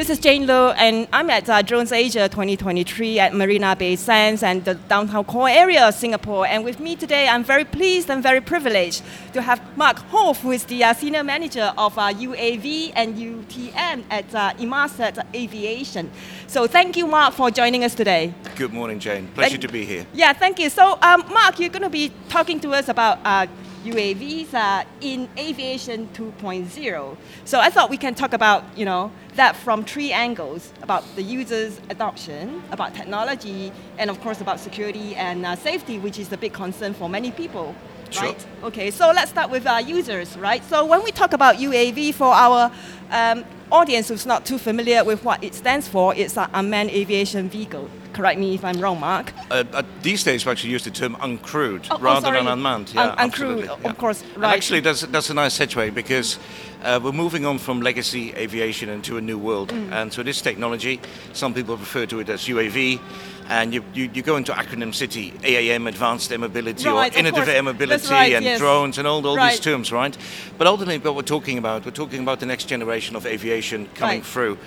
This is Jane Lo, and I'm at uh, Drones Asia 2023 at Marina Bay Sands and the downtown core area of Singapore. And with me today, I'm very pleased and very privileged to have Mark Hove, who is the uh, senior manager of uh, UAV and UTM at uh, Inmarsat Aviation. So thank you, Mark, for joining us today. Good morning, Jane. Pleasure Thank- to be here. Yeah, thank you. So, um, Mark, you're going to be talking to us about uh, UAVs uh, in aviation 2.0. So I thought we can talk about, you know, that from three angles: about the users' adoption, about technology, and of course about security and uh, safety, which is a big concern for many people. Sure. Right. Okay. So let's start with our users, right? So when we talk about UAV for our um, audience who's not too familiar with what it stands for, it's an unmanned aviation vehicle. Correct me if I'm wrong, Mark. Uh, uh, these days, we actually use the term uncrewed Oh, oh, rather sorry. than unmanned. Un- uncrewed, absolutely, of course, And actually, that's, that's a nice segue because uh, we're moving on from legacy aviation into a new world. Mm. And so, this technology, some people refer to it as UAV. And you, you, you go into acronym city, AAM, Advanced Air Mobility, Right, or Innovative. Air Mobility, right, and yes. drones, and all, all Right. these terms, right? But ultimately, what we're talking about, we're talking about the next generation of aviation coming Right. through.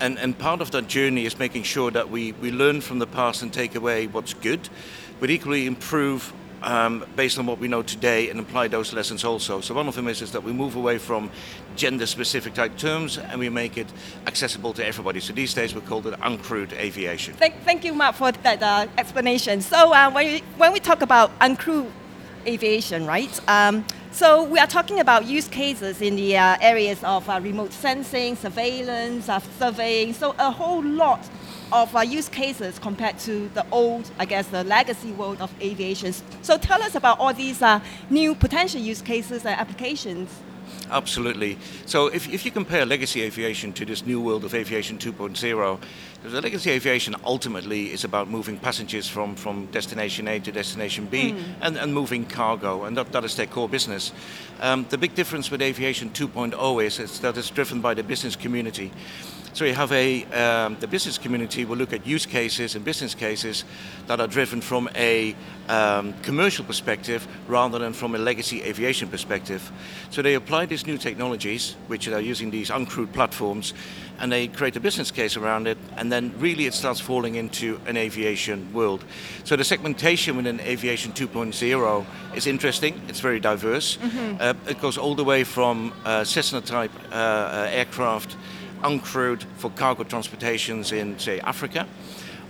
And, and part of that journey is making sure that we, we learn from the past and take away what's good, but equally improve um, based on what we know today and apply those lessons also. So one of them is, is that we move away from gender-specific type terms and we make it accessible to everybody. So these days we call it uncrewed aviation. Thank, thank you, Mark, for that uh, explanation. So uh, when, we, when we talk about uncrewed aviation, right? Um, so we are talking about use cases in the uh, areas of uh, remote sensing, surveillance, uh, surveying. So a whole lot of uh, use cases compared to the old, I guess, the legacy world of aviation. So tell us about all these uh, new potential use cases and applications. Absolutely. So if, if you compare legacy aviation to this new world of aviation 2.0, the legacy aviation ultimately is about moving passengers from, from destination A to destination B and, and moving cargo, and that, that is their core business. Um, the big difference with aviation 2.0 is, is that it's driven by the business community. So you have a um, the business community will look at use cases and business cases that are driven from a um, commercial perspective rather than from a legacy aviation perspective. So they apply these new technologies, which are using these uncrewed platforms, and they create a business case around it, and then really it starts falling into an aviation world. So the segmentation within aviation 2.0 is interesting. It's very diverse. Uh, it goes all the way from uh, Cessna type uh, uh, aircraft uncrewed for cargo transportations in, say, Africa,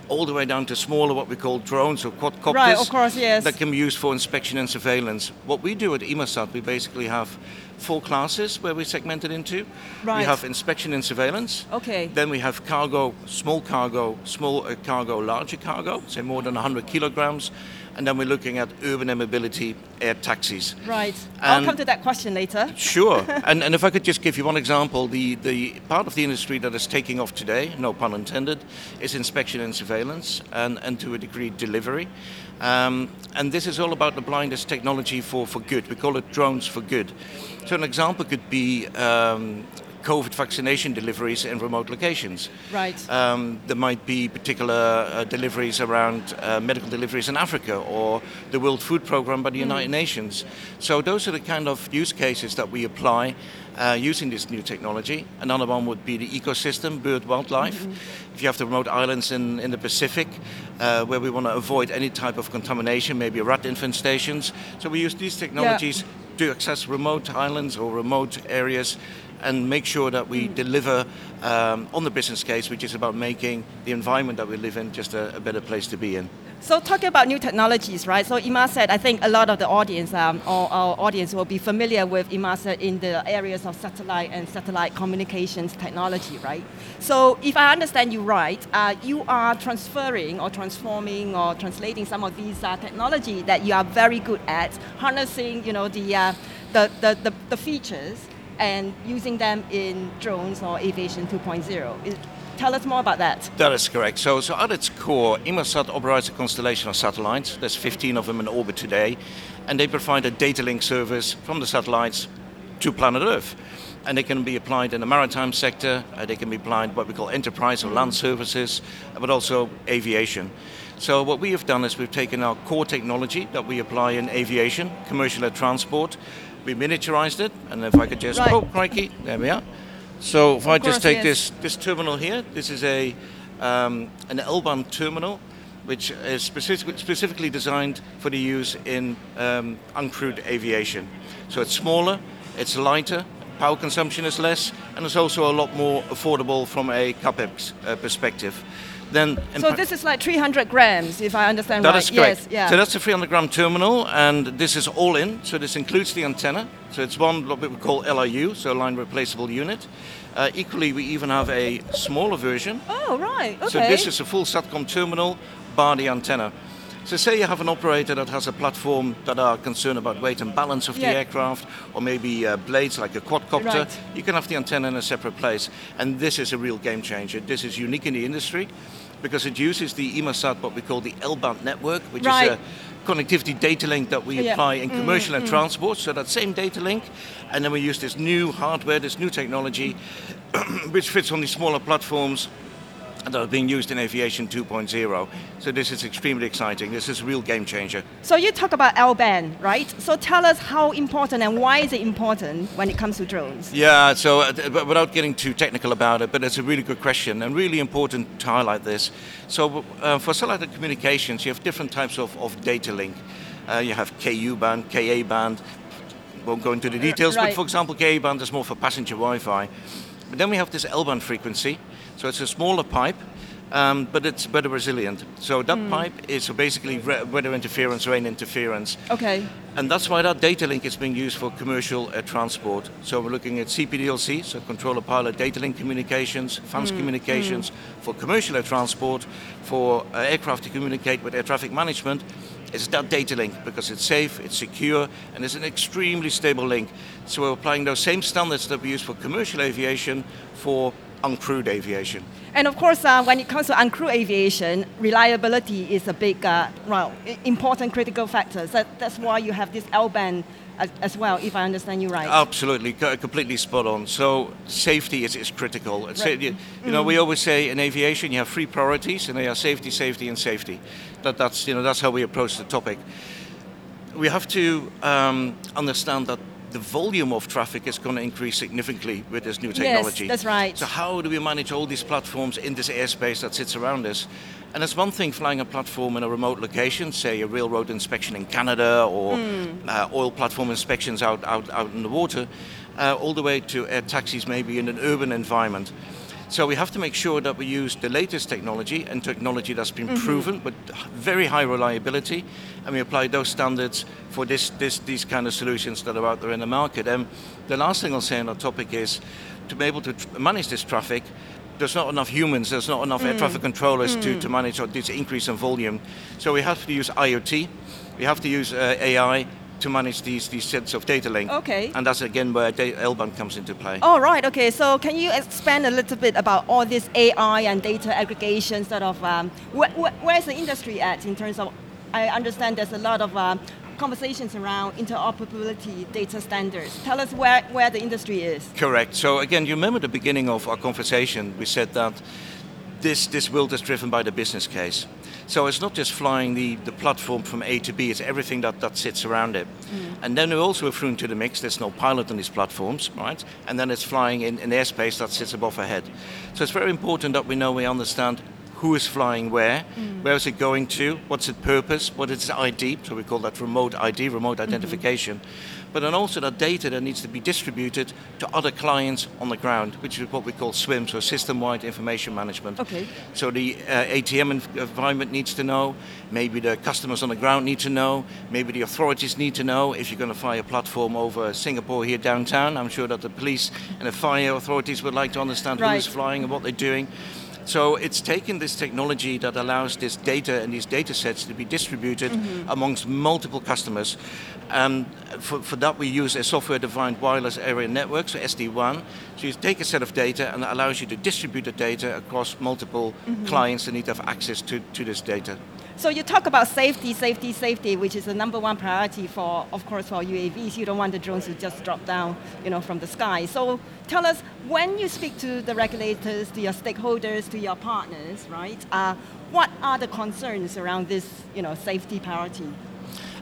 all the way down to smaller, what we call drones or quadcopters. Right, of course, yes. That can be used for inspection and surveillance. What we do at Inmarsat, we basically have four classes where we segment it into. Right. We have inspection and surveillance. Okay. Then we have cargo, small cargo, small uh, cargo, larger cargo, say more than 100 kilograms. And then we're looking at urban air mobility, air taxis. Right. I'll come to that question later. Sure. and, and if I could just give you one example, the, the part of the industry that is taking off today, no pun intended, is inspection and surveillance, and, and to a degree delivery. Um, and this is all about the blindest technology for, for good. We call it drones for good. So an example could be um, COVID vaccination deliveries in remote locations. Right. Um, there might be particular uh, deliveries around uh, medical deliveries in Africa or the World Food Programme by the United Nations. So those are the kind of use cases that we apply uh, using this new technology. Another one would be the ecosystem, bird wildlife. If you have the remote islands in, in the Pacific uh, where we want to avoid any type of contamination, maybe rat infestations. So we use these technologies to access remote islands or remote areas and make sure that we deliver um, on the business case, which is about making the environment that we live in just a, a better place to be in. So talking about new technologies, right? So Inmarsat, I think a lot of the audience um, or our audience will be familiar with Inmarsat in the areas of satellite and satellite communications technology, right? So if I understand you right, uh, you are transferring or transforming or translating some of these uh, technology that you are very good at, harnessing, you know, the, uh, the, the, the, the features and using them in drones or aviation 2.0. Is- Tell us more about that. That is correct. So, so at its core, Inmarsat operates a constellation of satellites. There's 15 of them in orbit today, and they provide a data link service from the satellites to planet Earth. And they can be applied in the maritime sector. Uh, they can be applied what we call enterprise or land services, uh, but also aviation. So what we have done is we've taken our core technology that we apply in aviation, commercial air transport. We miniaturized it, and if I could just Right. oh crikey, there we are. So if I just take this this terminal here, this is a um, an L-band terminal, which is specific, specifically designed for the use in um, uncrewed aviation. So it's smaller, it's lighter, power consumption is less, and it's also a lot more affordable from a capex uh, perspective. Then So this is like 300 grams, if I understand that right. is correct. Yes, yeah. So that's a 300 gram terminal, and this is all in. So this includes the antenna. So it's one what we call LRU, so line replaceable unit. Uh, equally, we even have a smaller version. oh, right. Okay. So this is a full SATCOM terminal, bar the antenna. So say you have an operator that has a platform that are concerned about weight and balance of Yeah. the aircraft, or maybe uh, blades like a quadcopter. Right. You can have the antenna in a separate place, and this is a real game changer. This is unique in the industry because it uses the Inmarsat, what we call the L-band network, which Right. is a connectivity data link that we Yeah. Mm, apply in commercial and transport. So that same data link, and then we use this new hardware, this new technology, which fits on these smaller platforms that are being used in aviation 2.0. So this is extremely exciting. This is a real game changer. So you talk about L-band, right? So tell us how important and why is it important when it comes to drones? Yeah, so uh, without getting too technical about it, but it's a really good question and really important to highlight this. So uh, for satellite communications, you have different types of, of data link. Uh, you have KU band, KA band. Won't go into the details, but for example, KA band is more for passenger Wi-Fi. But then we have this L-band frequency, so it's a smaller pipe, um, but it's better resilient. So that Hmm. pipe is basically re- weather interference, rain interference. Okay. And that's why that data link is being used for commercial uh, transport. So we're looking at CPDLC, so controller pilot data link communications, FANS communications for commercial air transport, for uh, aircraft to communicate with air traffic management. It's that data link because it's safe, it's secure, and it's an extremely stable link. So we're applying those same standards that we use for commercial aviation for uncrewed aviation. And of course, uh, when it comes to uncrewed aviation, reliability is a big, uh, well, important critical factor. So that's why you have this L-band as, as well, if I understand you right. Absolutely, co- completely spot on. So safety is, is critical. Right. You, you know, we always say in aviation you have three priorities, and they are safety, safety, and safety. That, that's you know that's how we approach the topic. We have to um, understand that the volume of traffic is going to increase significantly with this new technology. Yes, that's right. So how do we manage all these platforms in this airspace that sits around us? And it's one thing flying a platform in a remote location, say a railroad inspection in Canada or Hmm. uh, oil platform inspections out, out, out in the water, uh, all the way to air taxis maybe in an urban environment. So we have to make sure that we use the latest technology and technology that's been mm-hmm. proven with very high reliability, and we apply those standards for this, this, these kind of solutions that are out there in the market. And the last thing I'll say on that topic is to be able to tr- manage this traffic. There's not enough humans, there's not enough air mm. traffic controllers to, mm. to manage this increase in volume. So we have to use IoT, we have to use uh, AI to manage these, these sets of data link. Okay. And that's again where L-band comes into play. All right. Okay. So can you expand a little bit about all this AI and data aggregation sort of? Um, wh- wh- where's the industry at in terms of? I understand there's a lot of um, conversations around interoperability data standards. Tell us where, where the industry is. Correct. So again, you remember the beginning of our conversation, we said that this, this world is driven by the business case. So it's not just flying the, the platform from A to B, it's everything that, that sits around it. Mm. And then we also thrown into the mix, there's no pilot on these platforms, right? And then it's flying in, in airspace that sits above our head. So it's very important that we know, we understand who is flying where, mm. where is it going to, what's its purpose, what is its ID, so we call that remote ID, remote mm-hmm. identification. But then also that data that needs to be distributed to other clients on the ground, which is what we call SWIM, so System-Wide Information Management. Okay. So the uh, ATM environment needs to know, maybe the customers on the ground need to know, maybe the authorities need to know. If you're going to fly a platform over Singapore here downtown, I'm sure that the police and the fire authorities would like to understand Right. who's flying and what they're doing. So it's taken this technology that allows this data and these data sets to be distributed mm-hmm. amongst multiple customers. And for, for that, we use a software-defined wireless area network, so SD-WAN. So you take a set of data and it allows you to distribute the data across multiple mm-hmm. clients that need to have access to, to this data. So you talk about safety, safety, safety, which is the number one priority for, of course, for UAVs. You don't want the drones to just drop down, you know, from the sky. So tell us, when you speak to the regulators, to your stakeholders, to your partners, right? Uh, what are the concerns around this, you know, safety priority?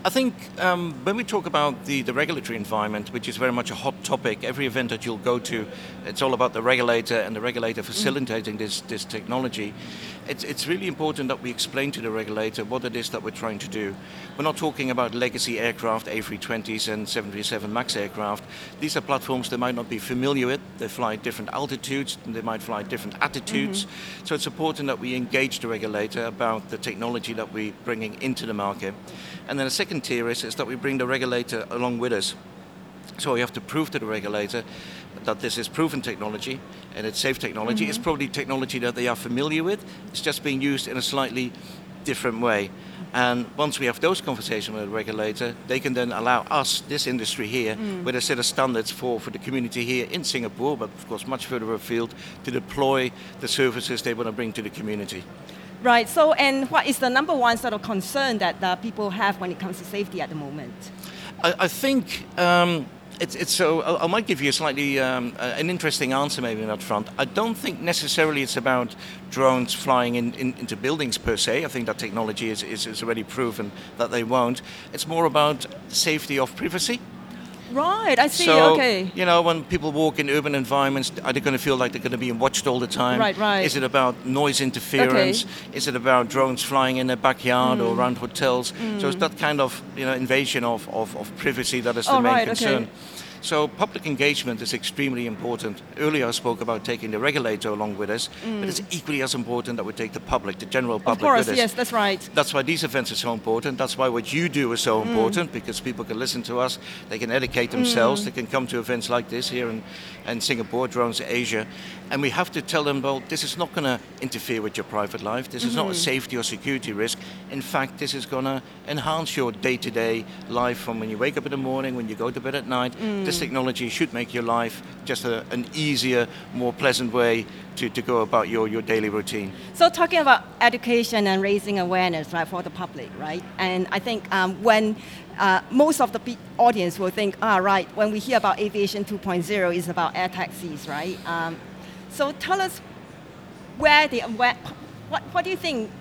I think um, when we talk about the, the regulatory environment, which is very much a hot topic, every event that you'll go to, it's all about the regulator and the regulator facilitating mm. this, this technology. It's, it's really important that we explain to the regulator what it is that we're trying to do. We're not talking about legacy aircraft, A320s and 737 MAX aircraft. These are platforms they might not be familiar with. They fly at different altitudes, and they might fly at different attitudes. Mm-hmm. So it's important that we engage the regulator about the technology that we're bringing into the market. And then the second tier is, is that we bring the regulator along with us. So we have to prove to the regulator that this is proven technology and it's safe technology. Mm-hmm. It's probably technology that they are familiar with. It's just being used in a slightly different way. And once we have those conversations with the regulator, they can then allow us, this industry here, mm. with a set of standards for, for the community here in Singapore, but of course much further afield, to deploy the services they want to bring to the community. Right. So, and what is the number one sort of concern that uh, people have when it comes to safety at the moment? I, I think um, it's, it's, so. I, I, might give you a slightly um, an interesting answer maybe on that front. I don't think necessarily it's about drones flying in, in, into buildings per se. I think that technology is, is, is already proven that they won't. It's more about safety of privacy. Right, I see. So, okay. You know, when people walk in urban environments, are they going to feel like they're going to be watched all the time? Right, right. Is it about noise interference? Okay. Is it about drones flying in their backyard mm. or around hotels? Mm. So it's that kind of you know invasion of, of, of privacy that is the oh, main right, concern. Okay. So public engagement is extremely important. Earlier I spoke about taking the regulator along with us, mm. but it's equally as important that we take the public, the general public of course, with us. yes, that's right. That's why these events are so important. That's why what you do is so mm. important because people can listen to us, they can educate themselves, mm. they can come to events like this here in, in Singapore, Drones Asia, and we have to tell them, well, this is not going to interfere with your private life. This mm-hmm. is not a mm-hmm. safety or security risk. In fact, this is going to enhance your day-to-day life from when you wake up in the morning, when you go to bed at night. Mm. This technology should make your life just a, an easier, more pleasant way to, to go about your, your daily routine. So talking about education and raising awareness, right, for the public, right? And I think um, when uh, most of the audience will think, ah, right, when we hear about aviation 2.0, it's about air taxis, right? Um, so tell us where the where, what, what do you think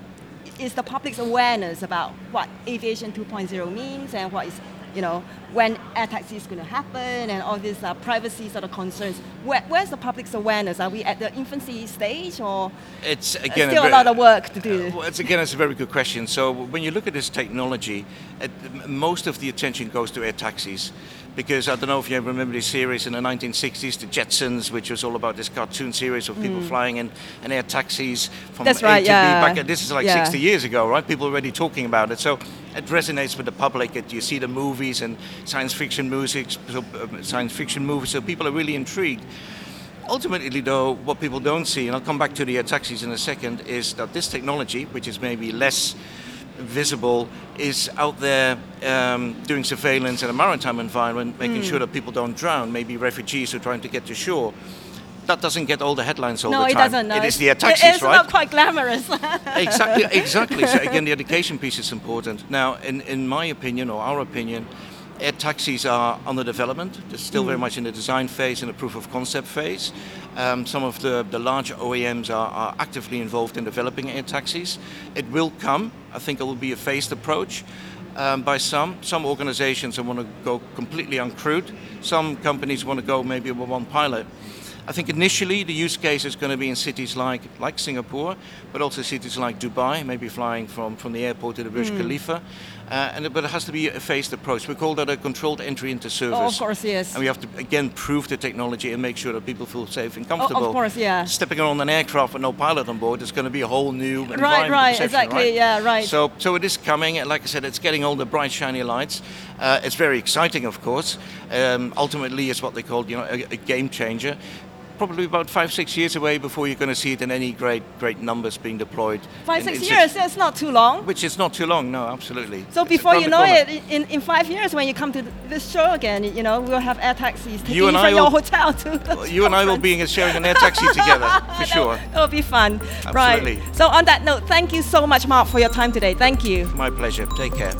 is the public's awareness about what aviation 2.0 means and what is you know when air taxi is going to happen and all these uh, privacy sort of concerns. Where, where's the public's awareness? Are we at the infancy stage or it's again still a, very, a lot of work to do? Uh, well, it's again it's a very good question. So when you look at this technology, most of the attention goes to air taxis because I don't know if you remember this series in the 1960s, The Jetsons, which was all about this cartoon series of people mm. flying in, in air taxis from That's A right, to yeah. B. Back, this is like yeah. 60 years ago, right? People already talking about it. So it resonates with the public. It, you see the movies and science fiction music, so, uh, science fiction movies, so people are really intrigued. Ultimately, though, what people don't see, and I'll come back to the air taxis in a second, is that this technology, which is maybe less visible is out there um, doing surveillance in a maritime environment, making mm. sure that people don't drown, maybe refugees who are trying to get to shore. That doesn't get all the headlines all no, the time. No, it doesn't. No. It is the taxis, it's right? not quite glamorous. exactly, exactly. So again, the education piece is important. Now, in, in my opinion, or our opinion, air taxis are under development. They're still mm. very much in the design phase and the proof of concept phase. Um, some of the, the larger OEMs are, are, actively involved in developing air taxis. It will come. I think it will be a phased approach. Um, by some. Some organizations want to go completely uncrewed. Some companies want to go maybe with one pilot. I think initially the use case is going to be in cities like, like Singapore, but also cities like Dubai, maybe flying from, from the airport to the Burj mm. Khalifa. Uh, and, but it has to be a phased approach. We call that a controlled entry into service. Oh, of course, yes. And we have to, again, prove the technology and make sure that people feel safe and comfortable. Oh, of course, yeah. Stepping on an aircraft with no pilot on board is going to be a whole new right, environment. Right, exactly, right? yeah, right. So, so it is coming, and like I said, it's getting all the bright, shiny lights. Uh, it's very exciting, of course. Um, ultimately, it's what they call, you know, a, a game changer probably about five, six years away before you're going to see it in any great, great numbers being deployed. Five, six years, that's not too long. Which is not too long, no, absolutely. So it's before you know it, in, in five years when you come to this show again, you know, we'll have air taxis taking you, and I will, your hotel to You conference. and I will be sharing an air taxi together, for sure. That'll be fun. Absolutely. Right. So on that note, thank you so much, Mark, for your time today. Thank you. My pleasure. Take care.